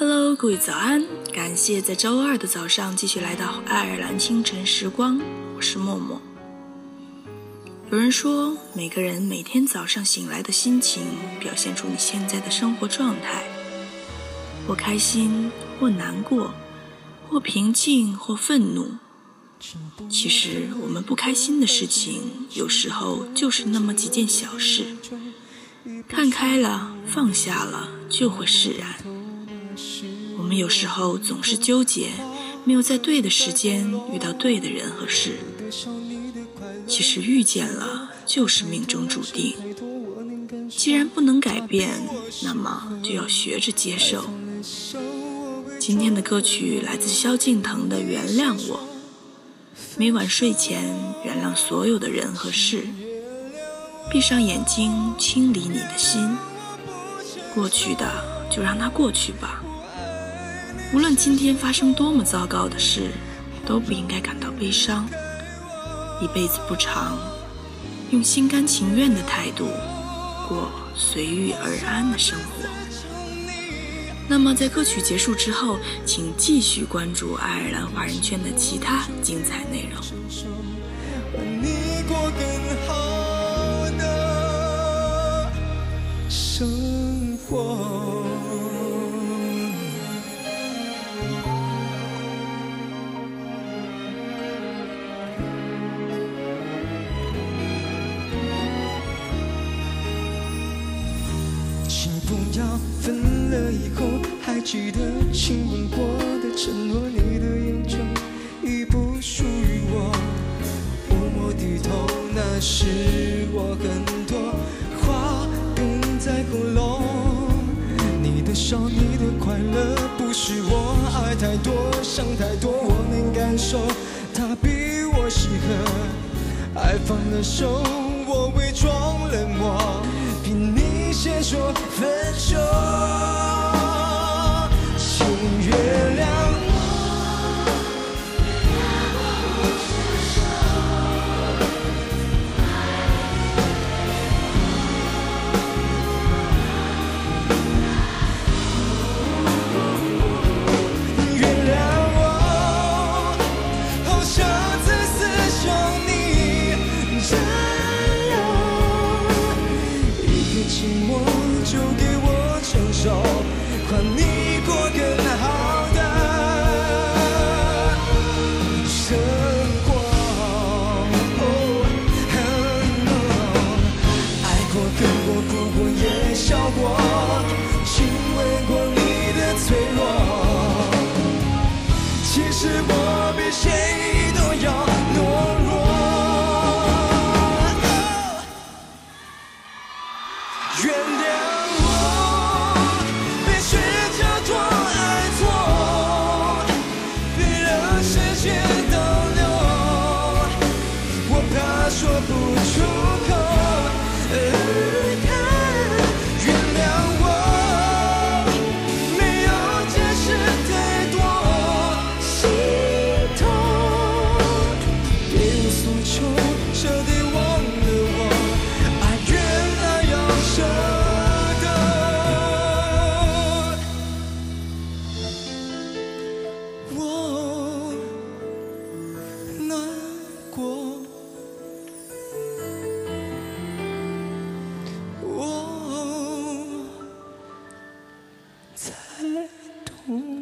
Hello，各位早安！感谢在周二的早上继续来到爱尔兰清晨时光，我是默默。有人说，每个人每天早上醒来的心情，表现出你现在的生活状态，或开心，或难过，或平静，或愤怒。其实，我们不开心的事情，有时候就是那么几件小事，看开了，放下了，就会释然。我们有时候总是纠结，没有在对的时间遇到对的人和事。其实遇见了就是命中注定。既然不能改变，那么就要学着接受。今天的歌曲来自萧敬腾的《原谅我》。每晚睡前，原谅所有的人和事。闭上眼睛，清理你的心。过去的就让它过去吧。无论今天发生多么糟糕的事，都不应该感到悲伤。一辈子不长，用心甘情愿的态度过随遇而安的生活。那么，在歌曲结束之后，请继续关注爱尔兰华人圈的其他精彩内容。生活。不要分了以后，还记得亲吻过的承诺，你的眼中已不属于我。默默低头，那是我很多话哽在喉咙。你的笑，你的快乐，不是我爱太多，想太多，我能感受，他比我适合。爱放了手，我伪装冷漠，先说分手。是我比谁都要懦弱。原谅。Mm-hmm.